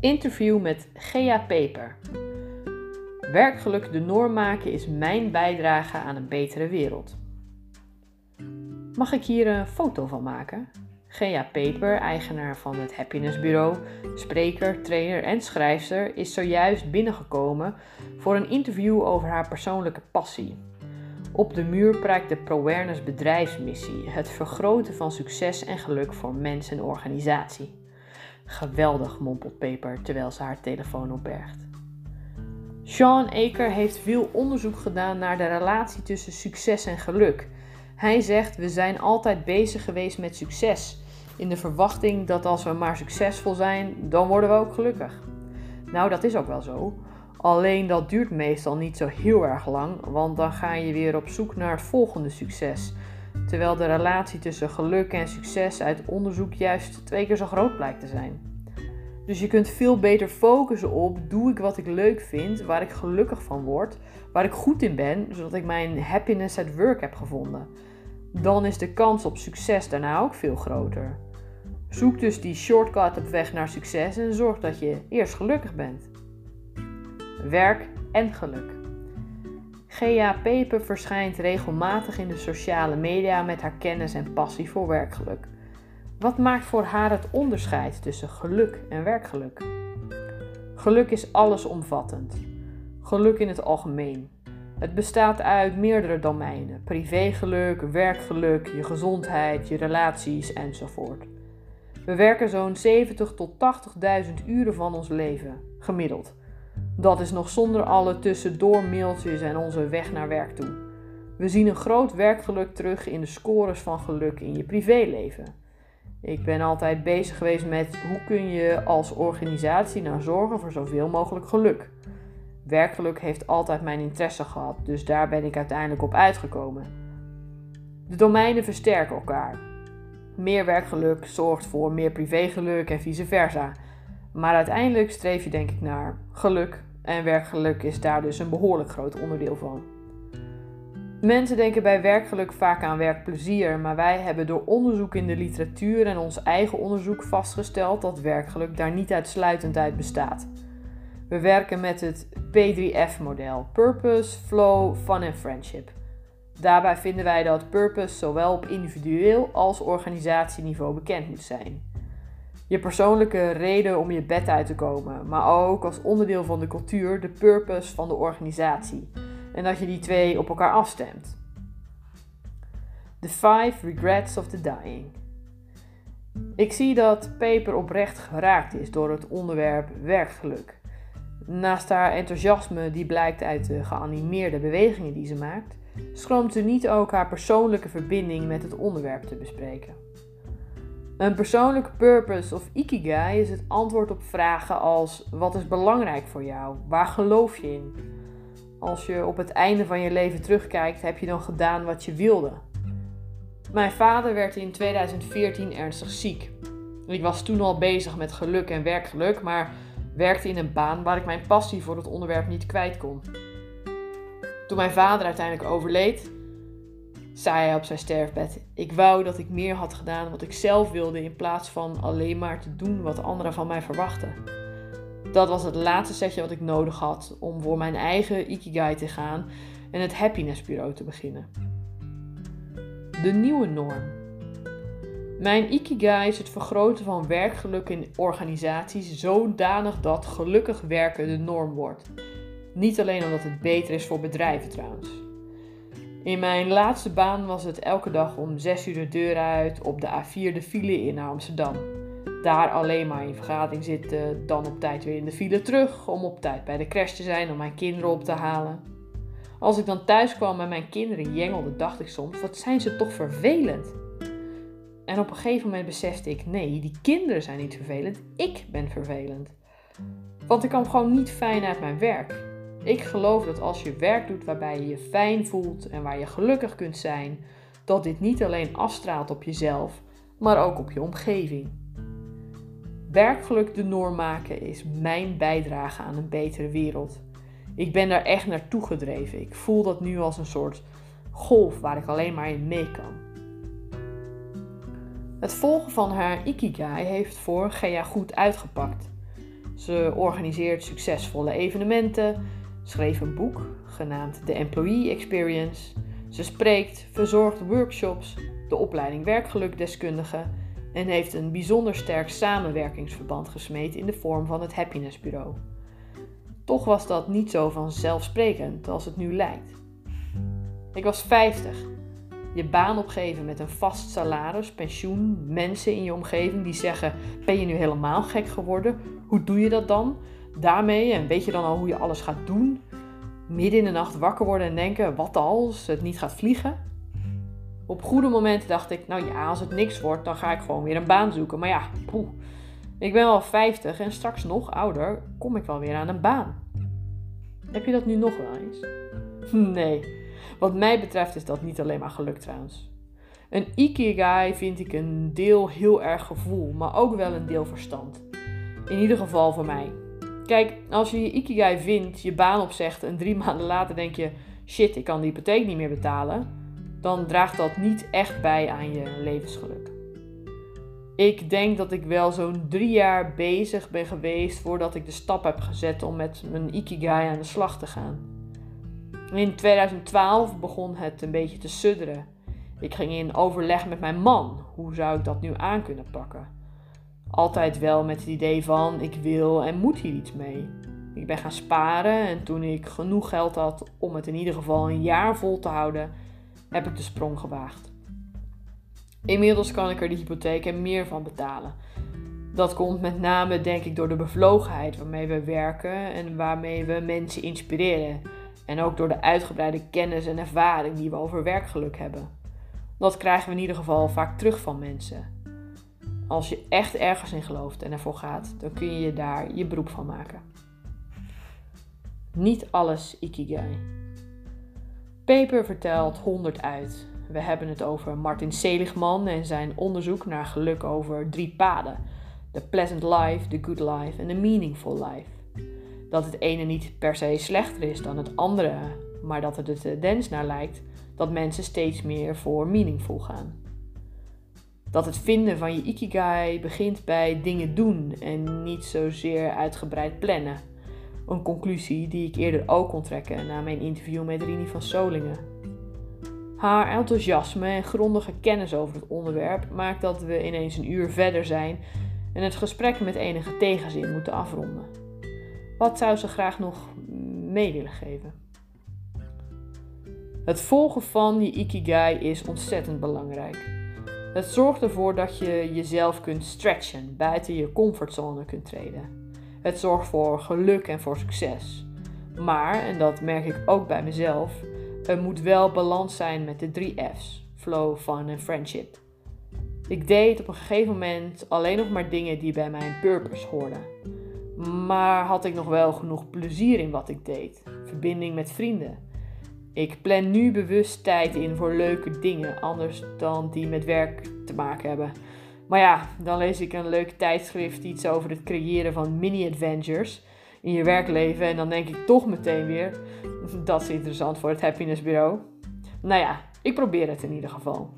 Interview met Gea Peper. Werkgeluk de norm maken is mijn bijdrage aan een betere wereld. Mag ik hier een foto van maken? Gea Peper, eigenaar van het Happiness Bureau, spreker, trainer en schrijfster, is zojuist binnengekomen voor een interview over haar persoonlijke passie. Op de muur prijkt de ProAwareness bedrijfsmissie: het vergroten van succes en geluk voor mens en organisatie. Geweldig, mompelt Peper terwijl ze haar telefoon opbergt. Sean Aker heeft veel onderzoek gedaan naar de relatie tussen succes en geluk. Hij zegt: We zijn altijd bezig geweest met succes, in de verwachting dat als we maar succesvol zijn, dan worden we ook gelukkig. Nou, dat is ook wel zo. Alleen dat duurt meestal niet zo heel erg lang, want dan ga je weer op zoek naar het volgende succes. Terwijl de relatie tussen geluk en succes uit onderzoek juist twee keer zo groot blijkt te zijn. Dus je kunt veel beter focussen op: doe ik wat ik leuk vind, waar ik gelukkig van word, waar ik goed in ben, zodat ik mijn happiness at work heb gevonden. Dan is de kans op succes daarna ook veel groter. Zoek dus die shortcut op weg naar succes en zorg dat je eerst gelukkig bent werk en geluk. Gea Peper verschijnt regelmatig in de sociale media met haar kennis en passie voor werkgeluk. Wat maakt voor haar het onderscheid tussen geluk en werkgeluk? Geluk is allesomvattend. Geluk in het algemeen. Het bestaat uit meerdere domeinen: privégeluk, werkgeluk, je gezondheid, je relaties enzovoort. We werken zo'n 70 tot 80.000 uren van ons leven, gemiddeld. Dat is nog zonder alle tussendoor mailtjes en onze weg naar werk toe. We zien een groot werkgeluk terug in de scores van geluk in je privéleven. Ik ben altijd bezig geweest met hoe kun je als organisatie nou zorgen voor zoveel mogelijk geluk. Werkgeluk heeft altijd mijn interesse gehad, dus daar ben ik uiteindelijk op uitgekomen. De domeinen versterken elkaar. Meer werkgeluk zorgt voor meer privégeluk en vice versa. Maar uiteindelijk streef je denk ik naar geluk en werkgeluk is daar dus een behoorlijk groot onderdeel van. Mensen denken bij werkgeluk vaak aan werkplezier, maar wij hebben door onderzoek in de literatuur en ons eigen onderzoek vastgesteld dat werkgeluk daar niet uitsluitend uit bestaat. We werken met het P3F-model: Purpose, Flow, Fun en Friendship. Daarbij vinden wij dat purpose zowel op individueel als organisatieniveau bekend moet zijn je persoonlijke reden om je bed uit te komen, maar ook als onderdeel van de cultuur de purpose van de organisatie. En dat je die twee op elkaar afstemt. The Five Regrets of the Dying. Ik zie dat Peper oprecht geraakt is door het onderwerp werkgeluk. Naast haar enthousiasme die blijkt uit de geanimeerde bewegingen die ze maakt, schroomt ze niet ook haar persoonlijke verbinding met het onderwerp te bespreken. Een persoonlijke purpose of ikigai is het antwoord op vragen als: wat is belangrijk voor jou? Waar geloof je in? Als je op het einde van je leven terugkijkt, heb je dan gedaan wat je wilde? Mijn vader werd in 2014 ernstig ziek. Ik was toen al bezig met geluk en werkgeluk, maar werkte in een baan waar ik mijn passie voor het onderwerp niet kwijt kon. Toen mijn vader uiteindelijk overleed, zei hij op zijn sterfbed. Ik wou dat ik meer had gedaan wat ik zelf wilde in plaats van alleen maar te doen wat anderen van mij verwachten. Dat was het laatste setje wat ik nodig had om voor mijn eigen Ikigai te gaan en het Happiness Bureau te beginnen. De nieuwe norm. Mijn Ikigai is het vergroten van werkgeluk in organisaties zodanig dat gelukkig werken de norm wordt. Niet alleen omdat het beter is voor bedrijven trouwens. In mijn laatste baan was het elke dag om 6 uur de deur uit op de A4 de file in naar Amsterdam. Daar alleen maar in vergadering zitten, dan op tijd weer in de file terug om op tijd bij de crash te zijn om mijn kinderen op te halen. Als ik dan thuis kwam en mijn kinderen jengelden, dacht ik soms: wat zijn ze toch vervelend? En op een gegeven moment besefte ik: nee, die kinderen zijn niet vervelend, ik ben vervelend. Want ik kwam gewoon niet fijn uit mijn werk. Ik geloof dat als je werk doet waarbij je je fijn voelt en waar je gelukkig kunt zijn, dat dit niet alleen afstraalt op jezelf, maar ook op je omgeving. Werkgeluk de norm maken is mijn bijdrage aan een betere wereld. Ik ben daar echt naartoe gedreven. Ik voel dat nu als een soort golf waar ik alleen maar in mee kan. Het volgen van haar Ikigai heeft voor Gea goed uitgepakt. Ze organiseert succesvolle evenementen, schreef een boek genaamd The Employee Experience. Ze spreekt, verzorgt workshops, de opleiding werkgelukdeskundige en heeft een bijzonder sterk samenwerkingsverband gesmeed in de vorm van het Happiness Bureau. Toch was dat niet zo vanzelfsprekend als het nu lijkt. Ik was 50. Je baan opgeven met een vast salaris, pensioen, mensen in je omgeving die zeggen: Ben je nu helemaal gek geworden? Hoe doe je dat dan? Daarmee en weet je dan al hoe je alles gaat doen? Midden in de nacht wakker worden en denken: Wat als het niet gaat vliegen? Op goede momenten dacht ik: Nou ja, als het niks wordt, dan ga ik gewoon weer een baan zoeken. Maar ja, poeh. Ik ben al 50 en straks nog ouder kom ik wel weer aan een baan. Heb je dat nu nog wel eens? Nee. Wat mij betreft is dat niet alleen maar geluk trouwens. Een ikigai vind ik een deel heel erg gevoel, maar ook wel een deel verstand. In ieder geval voor mij. Kijk, als je je ikigai vindt, je baan opzegt en drie maanden later denk je: shit, ik kan de hypotheek niet meer betalen, dan draagt dat niet echt bij aan je levensgeluk. Ik denk dat ik wel zo'n drie jaar bezig ben geweest voordat ik de stap heb gezet om met mijn ikigai aan de slag te gaan. In 2012 begon het een beetje te sudderen. Ik ging in overleg met mijn man. Hoe zou ik dat nu aan kunnen pakken? Altijd wel met het idee van ik wil en moet hier iets mee. Ik ben gaan sparen en toen ik genoeg geld had om het in ieder geval een jaar vol te houden, heb ik de sprong gewaagd. Inmiddels kan ik er de hypotheek en meer van betalen. Dat komt met name, denk ik, door de bevlogenheid waarmee we werken en waarmee we mensen inspireren. En ook door de uitgebreide kennis en ervaring die we over werkgeluk hebben. Dat krijgen we in ieder geval vaak terug van mensen. Als je echt ergens in gelooft en ervoor gaat, dan kun je daar je beroep van maken. Niet alles ikigai. Paper vertelt 100 uit. We hebben het over Martin Seligman en zijn onderzoek naar geluk over drie paden: the pleasant life, the good life en the meaningful life dat het ene niet per se slechter is dan het andere, maar dat er de tendens naar lijkt dat mensen steeds meer voor meaningful gaan. Dat het vinden van je ikigai begint bij dingen doen en niet zozeer uitgebreid plannen. Een conclusie die ik eerder ook kon trekken na mijn interview met Rini van Solingen. Haar enthousiasme en grondige kennis over het onderwerp maakt dat we ineens een uur verder zijn en het gesprek met enige tegenzin moeten afronden. Wat zou ze graag nog mee willen geven? Het volgen van je ikigai is ontzettend belangrijk. Het zorgt ervoor dat je jezelf kunt stretchen, buiten je comfortzone kunt treden. Het zorgt voor geluk en voor succes. Maar, en dat merk ik ook bij mezelf, er moet wel balans zijn met de drie F's: flow, fun en friendship. Ik deed op een gegeven moment alleen nog maar dingen die bij mijn purpose hoorden. Maar had ik nog wel genoeg plezier in wat ik deed? Verbinding met vrienden. Ik plan nu bewust tijd in voor leuke dingen, anders dan die met werk te maken hebben. Maar ja, dan lees ik een leuk tijdschrift iets over het creëren van mini-adventures in je werkleven. En dan denk ik toch meteen weer: dat is interessant voor het Happiness Bureau. Nou ja, ik probeer het in ieder geval.